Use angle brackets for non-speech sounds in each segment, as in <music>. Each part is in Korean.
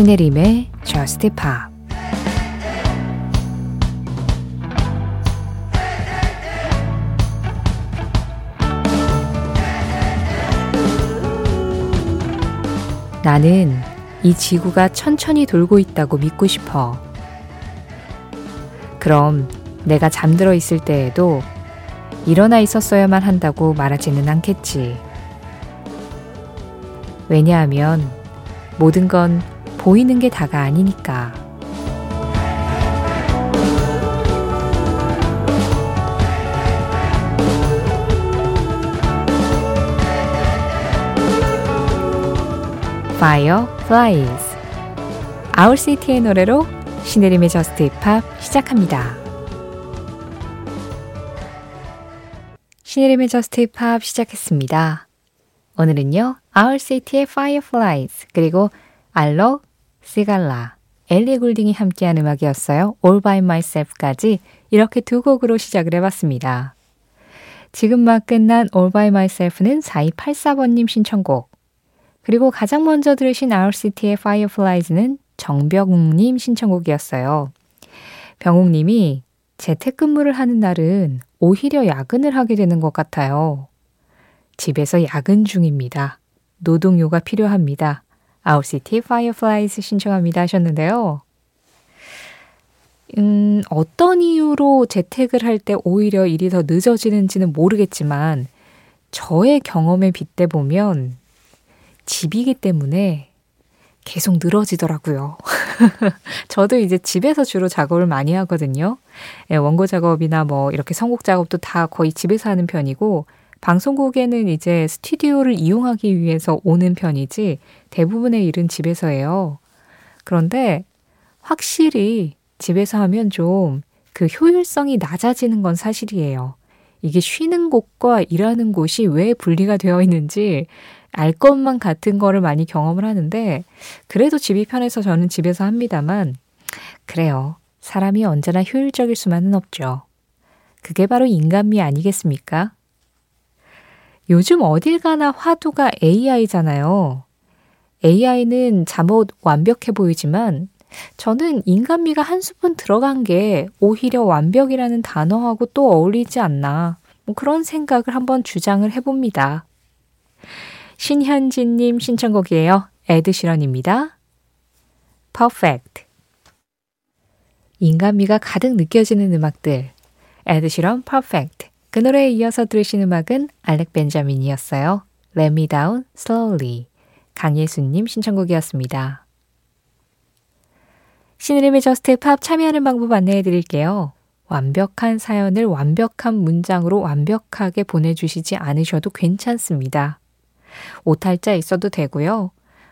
신혜림의 Just Pop 나는 이 지구가 천천히 돌고 있다고 믿고 싶어. 그럼 내가 잠들어 있을 때에도 일어나 있었어야만 한다고 말하지는 않겠지. 왜냐하면 모든 건 보이는 게 다가 아니니까. Fireflies 아울시티의 노래로 신혜림의 저스트 힙합 시작합니다. 신혜림의 저스트 힙합 시작했습니다. 오늘은요, 아울시티의 Fireflies, 그리고 알록, 시갈라, 엘리 굴딩이 함께한 음악이었어요. All by myself까지 이렇게 두 곡으로 시작을 해봤습니다. 지금 막 끝난 All by myself는 4284번님 신청곡. 그리고 가장 먼저 들으신 아울시티의 Fireflies는 정병욱님 신청곡이었어요. 병욱님이 재택근무를 하는 날은 오히려 야근을 하게 되는 것 같아요. 집에서 야근 중입니다. 노동요가 필요합니다. Owl City Fireflies 신청합니다 하셨는데요. 음, 어떤 이유로 재택을 할 때 오히려 일이 더 늦어지는지는 모르겠지만, 저의 경험에 빗대 보면, 집이기 때문에 계속 늘어지더라고요. <laughs> 저도 이제 집에서 주로 작업을 많이 하거든요. 예, 원고 작업이나 뭐 이렇게 선곡 작업도 다 거의 집에서 하는 편이고 방송국에는 이제 스튜디오를 이용하기 위해서 오는 편이지 대부분의 일은 집에서 해요. 그런데 확실히 집에서 하면 좀 그 효율성이 낮아지는 건 사실이에요. 이게 쉬는 곳과 일하는 곳이 왜 분리가 되어 있는지 알 것만 같은 거를 많이 경험을 하는데 그래도 집이 편해서 저는 집에서 합니다만 그래요. 사람이 언제나 효율적일 수만은 없죠. 그게 바로 인간미 아니겠습니까? 요즘 어딜 가나 화두가 AI잖아요. AI는 잠옷 완벽해 보이지만 저는 인간미가 한 스푼 들어간 게 오히려 완벽이라는 단어하고 또 어울리지 않나. 뭐 그런 생각을 한번 주장을 해봅니다. 신현진님 신청곡이에요. 에드시런입니다. Perfect. 인간미가 가득 느껴지는 음악들. 에드시런 Perfect. 그 노래에 이어서 들으신 음악은 알렉 벤자민이었어요. Let Me Down Slowly. 강예수님 신청곡이었습니다. 신의림의 저스트 팝 참여하는 방법 안내해 드릴게요. 완벽한 사연을 완벽한 문장으로 완벽하게 보내주시지 않으셔도 괜찮습니다. 오탈자 있어도 되고요.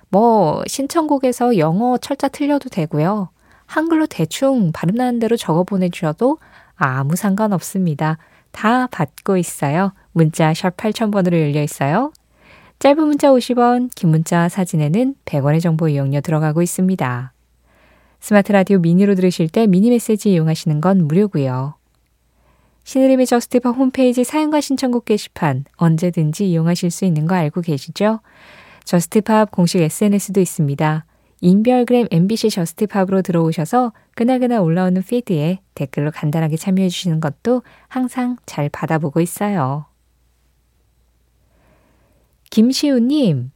뭐 신청곡에서 영어 철자 틀려도 되고요. 한글로 대충 발음 나는 대로 적어 보내주셔도 아무 상관 없습니다. 다 받고 있어요. 문자 샵 8000번으로 열려 있어요. 짧은 문자 50원, 긴 문자 사진에는 100원의 정보 이용료 들어가고 있습니다. 스마트 라디오 미니로 들으실 때 미니 메시지 이용하시는 건 무료고요. 신의림의 저스티팝 홈페이지 사용과 신청곡 게시판 언제든지 이용하실 수 있는 거 알고 계시죠? 저스티팝 공식 SNS도 있습니다. 인별그램 MBC 저스티팝으로 들어오셔서 그날그날 올라오는 피드에 댓글로 간단하게 참여해 주시는 것도 항상 잘 받아보고 있어요. 김시우님,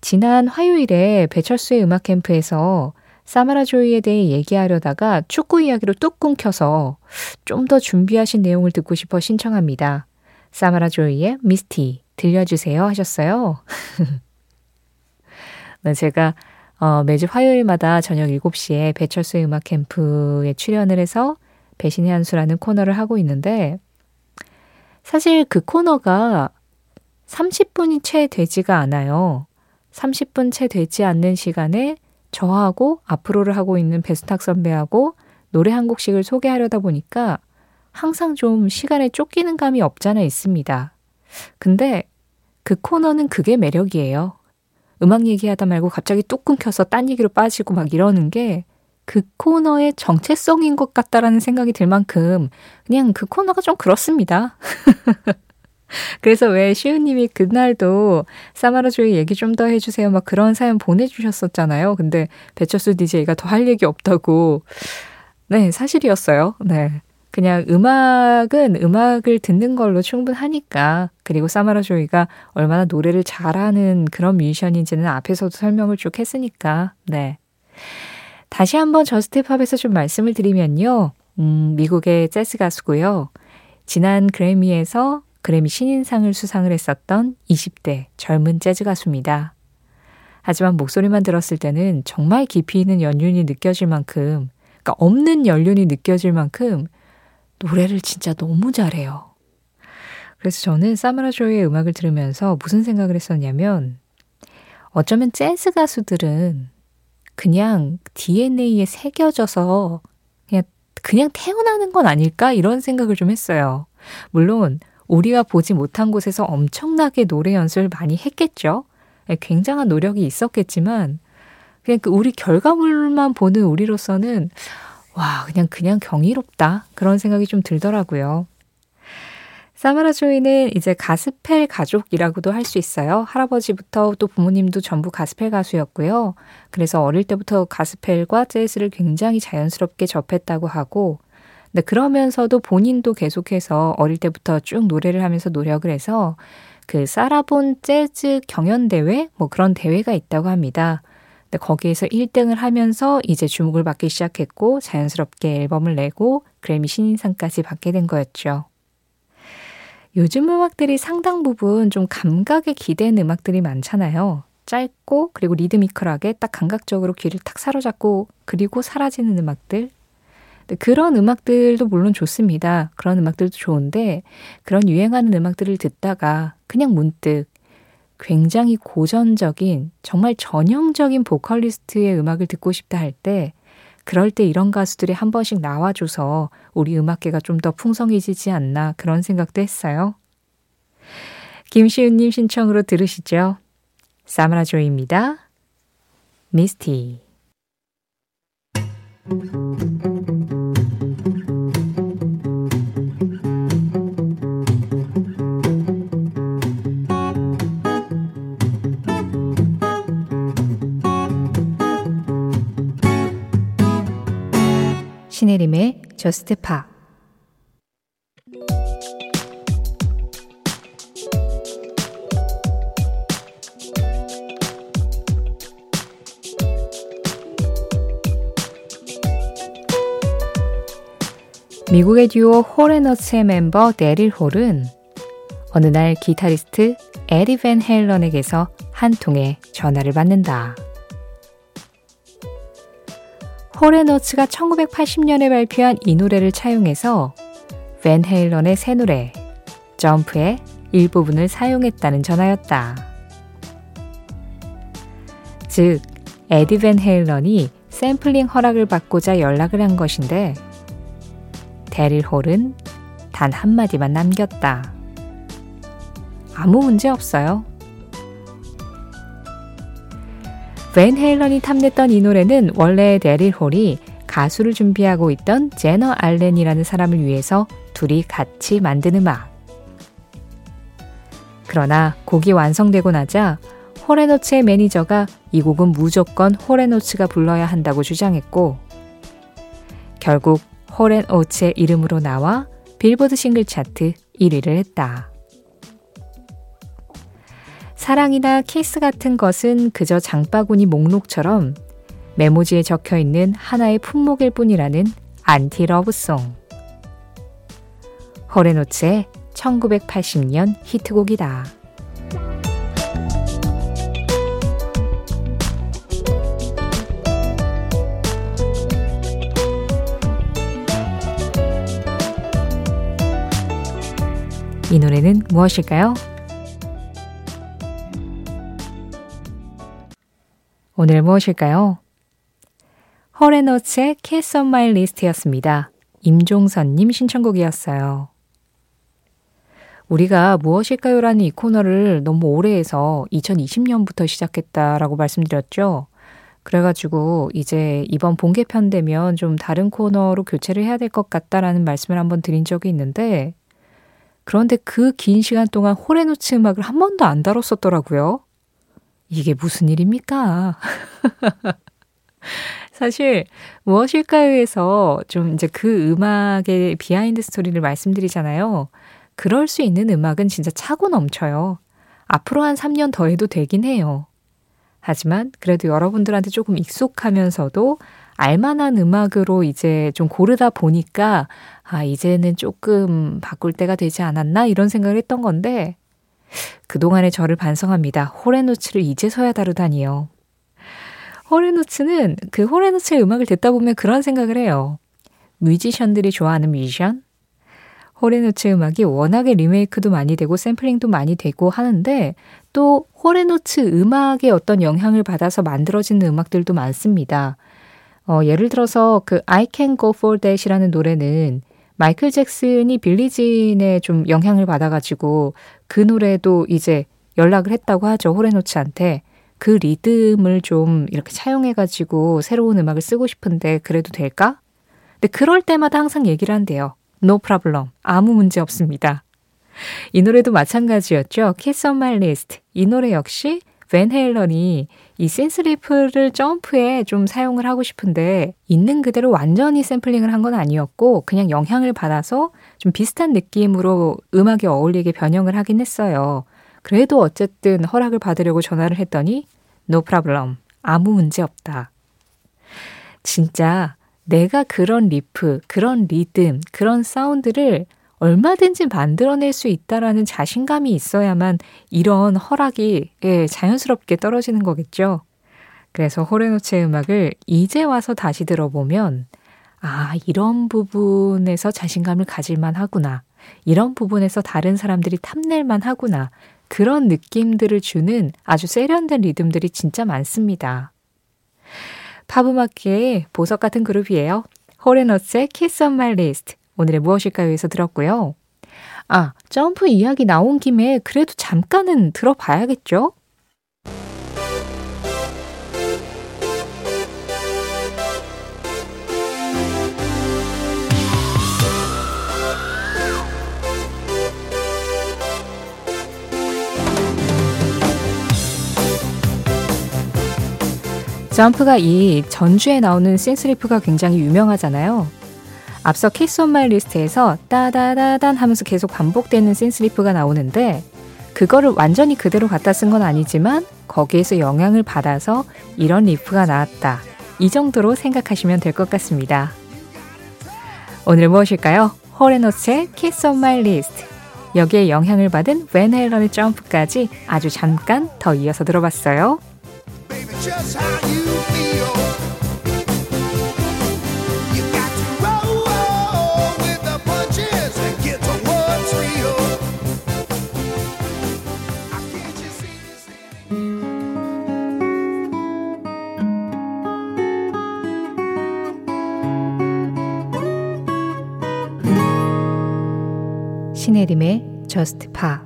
지난 화요일에 배철수의 음악 캠프에서 사마라 조이에 대해 얘기하려다가 축구 이야기로 뚝 끊겨서 좀 더 준비하신 내용을 듣고 싶어 신청합니다. 사마라 조이의 미스티 들려주세요 하셨어요. <laughs> 네, 제가 어, 매주 화요일마다 저녁 7시에 배철수의 음악 캠프에 출연을 해서 배신의 한수라는 코너를 하고 있는데 사실 그 코너가 30분이 채 되지가 않아요. 30분 채 되지 않는 시간에 저하고 앞으로를 하고 있는 베스탁 선배하고 노래 한 곡씩을 소개하려다 보니까 항상 좀 시간에 쫓기는 감이 없잖아 있습니다. 근데 그 코너는 그게 매력이에요. 음악 얘기하다 말고 갑자기 뚝 끊겨서 딴 얘기로 빠지고 막 이러는 게 그 코너의 정체성인 것 같다라는 생각이 들 만큼 그냥 그 코너가 좀 그렇습니다. <laughs> 그래서 왜 시우님이 그날도 사마라조이 얘기 좀 더 해주세요. 막 그런 사연 보내주셨었잖아요. 근데 배철수 DJ가 더 할 얘기 없다고. 네, 사실이었어요. 네. 그냥 음악은 음악을 듣는 걸로 충분하니까. 그리고 사마라 조이가 얼마나 노래를 잘하는 그런 뮤지션인지는 앞에서도 설명을 쭉 했으니까. 네. 다시 한번 저스트팝에서 좀 말씀을 드리면요. 음, 미국의 재즈 가수고요. 지난 그래미에서 그래미 신인상을 수상을 했었던 20대 젊은 재즈 가수입니다. 하지만 목소리만 들었을 때는 정말 깊이 있는 연륜이 느껴질 만큼, 그러니까 없는 연륜이 느껴질 만큼 노래를 진짜 너무 잘해요. 그래서 저는 사마라 조이의 음악을 들으면서 무슨 생각을 했었냐면, 어쩌면 재즈 가수들은 그냥 DNA에 새겨져서 그냥, 그냥 태어나는 건 아닐까? 이런 생각을 좀 했어요. 물론, 우리가 보지 못한 곳에서 엄청나게 노래 연습을 많이 했겠죠. 예, 굉장한 노력이 있었겠지만 그냥 그 우리 결과물만 보는 우리로서는 와 그냥 그냥 경이롭다 그런 생각이 좀 들더라고요. 사마라 조이는 이제 가스펠 가족이라고도 할 수 있어요. 할아버지부터 또 부모님도 전부 가스펠 가수였고요. 그래서 어릴 때부터 가스펠과 재즈를 굉장히 자연스럽게 접했다고 하고 네, 그러면서도 본인도 계속해서 어릴 때부터 쭉 노래를 하면서 노력을 해서 그 사라본 재즈 경연 대회 뭐 그런 대회가 있다고 합니다. 근데 거기에서 1등을 하면서 이제 주목을 받기 시작했고 자연스럽게 앨범을 내고 그래미 신인상까지 받게 된 거였죠. 요즘 음악들이 상당 부분 좀 감각에 기댄 음악들이 많잖아요. 짧고 그리고 리드미컬하게 딱 감각적으로 귀를 탁 사로잡고 그리고 사라지는 음악들 그런 음악들도 물론 좋습니다. 그런 음악들도 좋은데 그런 유행하는 음악들을 듣다가 그냥 문득 굉장히 고전적인 정말 전형적인 보컬리스트의 음악을 듣고 싶다 할 때 그럴 때 이런 가수들이 한 번씩 나와줘서 우리 음악계가 좀 더 풍성해지지 않나 그런 생각도 했어요. 김시윤님 신청으로 들으시죠. 사마라조입니다. 미스티 저스트 파 미국의 듀오 홀 앤 오츠의 멤버 데릴 홀은 어느 날 기타리스트 에디 밴 헤일런에게서 한 통의 전화를 받는다. 홀 앤 오츠가 1980년에 발표한 이 노래를 차용해서 밴 헤일런의 새 노래 점프의 일부분을 사용했다는 전화였다. 즉, 에디 밴 헤일런이 샘플링 허락을 받고자 연락을 한 것인데 데릴 홀은 단 한마디만 남겼다. 아무 문제 없어요. 밴 헤일런이 탐냈던 이 노래는 원래 데릴 홀이 가수를 준비하고 있던 제나 앨런이라는 사람을 위해서 둘이 같이 만든 음악. 그러나 곡이 완성되고 나자 홀 앤 오츠의 매니저가 이 곡은 무조건 홀 앤 오츠가 불러야 한다고 주장했고 결국 홀 앤 오츠의 이름으로 나와 빌보드 싱글 차트 1위를 했다. 사랑이나 키스 같은 것은 그저 장바구니 목록처럼 메모지에 적혀 있는 하나의 품목일 뿐이라는 안티 love song. 홀 앤 오츠의 1980년 히트곡이다. 이 노래는 무엇일까요? 오늘 무엇일까요? 허레너츠의 Kiss on My List였습니다. 임종선님 신청곡이었어요. 우리가 무엇일까요? 라는 이 코너를 너무 오래 해서 2020년부터 시작했다라고 말씀드렸죠. 그래가지고 이제 이번 본 개편 되면 좀 다른 코너로 교체를 해야 될 것 같다라는 말씀을 한번 드린 적이 있는데 그런데 그 긴 시간 동안 홀 앤 오츠 음악을 한 번도 안 다뤘었더라고요. 이게 무슨 일입니까? <laughs> 사실 무엇일까요에서 좀 이제 그 음악의 비하인드 스토리를 말씀드리잖아요. 그럴 수 있는 음악은 진짜 차고 넘쳐요. 앞으로 한 3년 더 해도 되긴 해요. 하지만 그래도 여러분들한테 조금 익숙하면서도 알만한 음악으로 이제 좀 고르다 보니까 아, 이제는 조금 바꿀 때가 되지 않았나 이런 생각을 했던 건데 그동안의 저를 반성합니다. 호레노츠를 이제서야 다루다니요. 호레노츠는 그 호레노츠의 음악을 듣다 보면 그런 생각을 해요. 뮤지션들이 좋아하는 뮤지션? 호레노츠 음악이 워낙에 리메이크도 많이 되고 샘플링도 많이 되고 하는데 또 호레노츠 음악의 어떤 영향을 받아서 만들어진 음악들도 많습니다. 어, 예를 들어서 그 I Can Go For That이라는 노래는 마이클 잭슨이 빌리진에 좀 영향을 받아가지고 그 노래도 이제 연락을 했다고 하죠. 호레노츠한테. 그 리듬을 좀 이렇게 차용해가지고 새로운 음악을 쓰고 싶은데 그래도 될까? 근데 그럴 때마다 항상 얘기를 한대요. No problem. 아무 문제 없습니다. 이 노래도 마찬가지였죠. Kiss on My List. 이 노래 역시 밴 헤일런이 이 synth riff를 점프에 좀 사용을 하고 싶은데 있는 그대로 완전히 샘플링을 한 건 아니었고 그냥 영향을 받아서 좀 비슷한 느낌으로 음악에 어울리게 변형을 하긴 했어요. 그래도 어쨌든 허락을 받으려고 전화를 했더니 no problem. 아무 문제 없다. 진짜 내가 그런 리프, 그런 리듬, 그런 사운드를 얼마든지 만들어낼 수 있다라는 자신감이 있어야만 이런 허락이 예, 자연스럽게 떨어지는 거겠죠. 그래서 호레노츠의 음악을 이제 와서 다시 들어보면 아, 이런 부분에서 자신감을 가질만 하구나. 이런 부분에서 다른 사람들이 탐낼만 하구나. 그런 느낌들을 주는 아주 세련된 리듬들이 진짜 많습니다. 팝음악계의 보석 같은 그룹이에요. 호레노츠의 Kiss on My List. 오늘의 무엇일까요에서 들었고요. 아, 점프 이야기 나온 김에 그래도 잠깐은 들어봐야겠죠? 점프가 이 전주에 나오는 싱스리프가 굉장히 유명하잖아요. 앞서 Kiss on My List에서 따다다단 하면서 계속 반복되는 synth riff가 나오는데 그거를 완전히 그대로 갖다 쓴 건 아니지만 거기에서 영향을 받아서 이런 riff가 나왔다. 이 정도로 생각하시면 될 것 같습니다. 오늘 무엇일까요? 홀 앤 오츠의 Kiss on My List. 여기에 영향을 받은 밴 헤일런의 점프까지 아주 잠깐 더 이어서 들어봤어요. just 신혜림의 Just Pop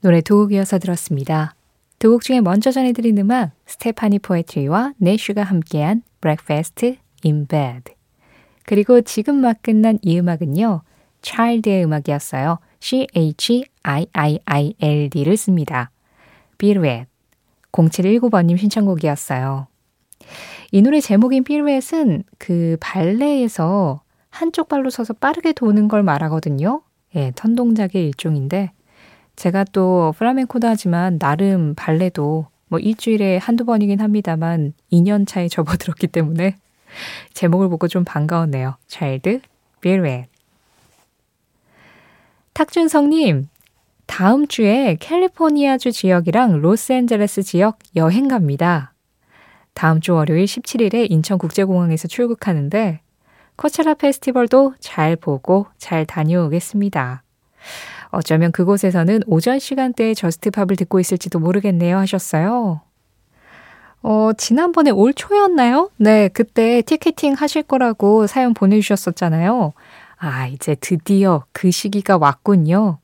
노래 두 곡 이어서 들었습니다. 두 곡 중에 먼저 전해드린 음악 스테파니 포에트리와 내쉬가 함께한 Breakfast in Bed 그리고 지금 막 끝난 이 음악은요 차일드의 음악이었어요. C-H-I-I-I-L-D를 씁니다. Pirouette 0719번님 신청곡이었어요. 이 노래 제목인 Pirouette은 그 발레에서 한쪽 발로 서서 빠르게 도는 걸 말하거든요. 예, 턴 동작의 일종인데 제가 또 플라멩코도 하지만 나름 발레도 뭐 일주일에 한두 번이긴 합니다만 2년 차에 접어들었기 때문에 <laughs> 제목을 보고 좀 반가웠네요. 차일드 Pirouette 탁준성님, 다음 주에 캘리포니아주 지역이랑 로스앤젤레스 지역 여행 갑니다. 다음 주 월요일 17일에 인천국제공항에서 출국하는데 코첼라 페스티벌도 잘 보고 잘 다녀오겠습니다. 어쩌면 그곳에서는 오전 시간대에 저스트팝을 듣고 있을지도 모르겠네요 하셨어요. 어, 지난번에 올 초였나요? 네, 그때 티켓팅 하실 거라고 사연 보내주셨었잖아요. 아, 이제 드디어 그 시기가 왔군요.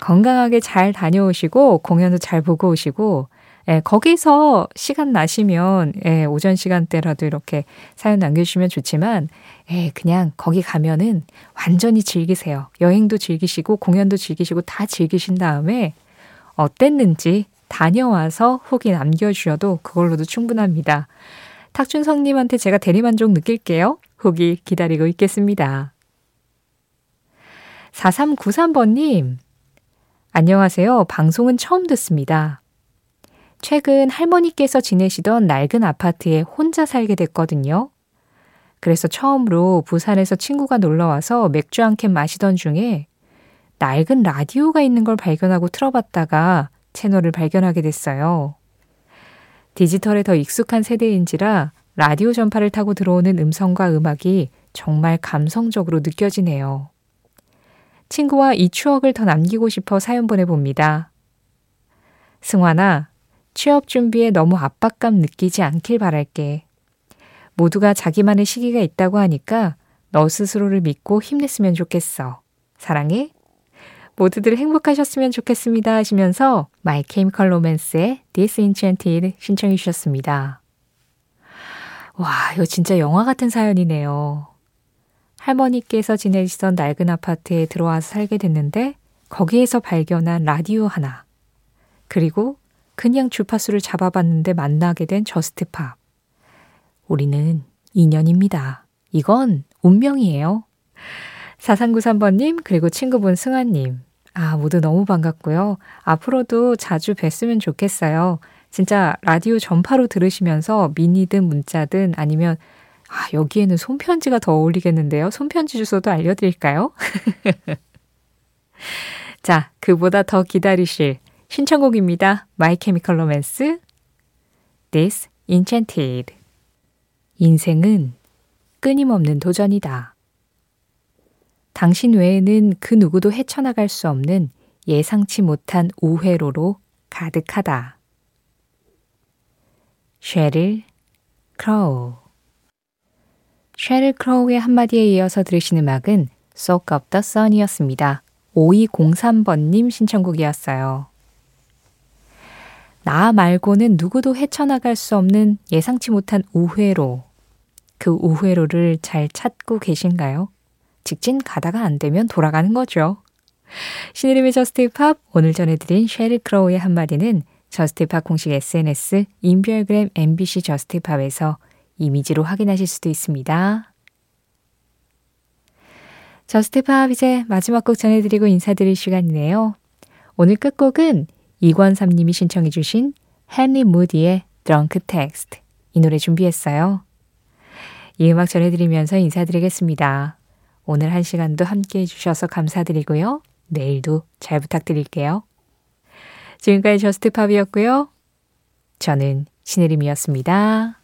건강하게 잘 다녀오시고, 공연도 잘 보고 오시고, 예, 거기서 시간 나시면 예, 오전 시간대라도 이렇게 사연 남겨주시면 좋지만 예, 그냥 거기 가면은 완전히 즐기세요. 여행도 즐기시고 공연도 즐기시고 다 즐기신 다음에 어땠는지 다녀와서 후기 남겨주셔도 그걸로도 충분합니다. 탁준성님한테 제가 대리만족 느낄게요. 후기 기다리고 있겠습니다. 4393번님, 안녕하세요. 방송은 처음 듣습니다. 최근 할머니께서 지내시던 낡은 아파트에 혼자 살게 됐거든요. 그래서 처음으로 부산에서 친구가 놀러 와서 맥주 한 캔 마시던 중에 낡은 라디오가 있는 걸 발견하고 틀어봤다가 채널을 발견하게 됐어요. 디지털에 더 익숙한 세대인지라 라디오 전파를 타고 들어오는 음성과 음악이 정말 감성적으로 느껴지네요. 친구와 이 추억을 더 남기고 싶어 사연 보내봅니다. 승환아, 취업 준비에 너무 압박감 느끼지 않길 바랄게. 모두가 자기만의 시기가 있다고 하니까 너 스스로를 믿고 힘냈으면 좋겠어. 사랑해. 모두들 행복하셨으면 좋겠습니다 하시면서 마이 케미컬 로맨스의 Disenchanted 신청해 주셨습니다. 와, 이거 진짜 영화 같은 사연이네요. 할머니께서 지내시던 낡은 아파트에 들어와서 살게 됐는데 거기에서 발견한 라디오 하나. 그리고 그냥 주파수를 잡아봤는데 만나게 된 Just Pop. 우리는 인연입니다. 이건 운명이에요. 4393번님, 그리고 친구분 승환님. 아, 모두 너무 반갑고요. 앞으로도 자주 뵀으면 좋겠어요. 진짜 라디오 전파로 들으시면서 미니든 문자든 아니면 아, 여기에는 손편지가 더 어울리겠는데요. 손편지 주소도 알려드릴까요? <laughs> 자, 그보다 더 기다리실 신청곡입니다. My Chemical Romance, This Enchanted. 인생은 끊임없는 도전이다. 당신 외에는 그 누구도 헤쳐나갈 수 없는 예상치 못한 우회로로 가득하다. 쉐릴 크로우 쉐릴 크로우의 한마디에 이어서 들으신 음악은 Soak Up the Sun이었습니다. 5203번님 신청곡이었어요. 나 말고는 누구도 헤쳐나갈 수 없는 예상치 못한 우회로. 그 우회로를 잘 찾고 계신가요? 직진 가다가 안 되면 돌아가는 거죠. 신혜림의 Just Pop 오늘 전해드린 쉐릴 크로우의 한마디는 Just Pop 공식 SNS 인별그램 MBC Just Pop에서 이미지로 확인하실 수도 있습니다. Just Pop 이제 마지막 곡 전해드리고 인사드릴 시간이네요. 오늘 끝곡은 이권삼님이 신청해 주신 헨리 무디의 Drunk Text 이 노래 준비했어요. 이 음악 전해드리면서 인사드리겠습니다. 오늘 한 시간도 함께 해주셔서 감사드리고요. 내일도 잘 부탁드릴게요. 지금까지 저스트팝이었고요. 저는 신혜림이었습니다.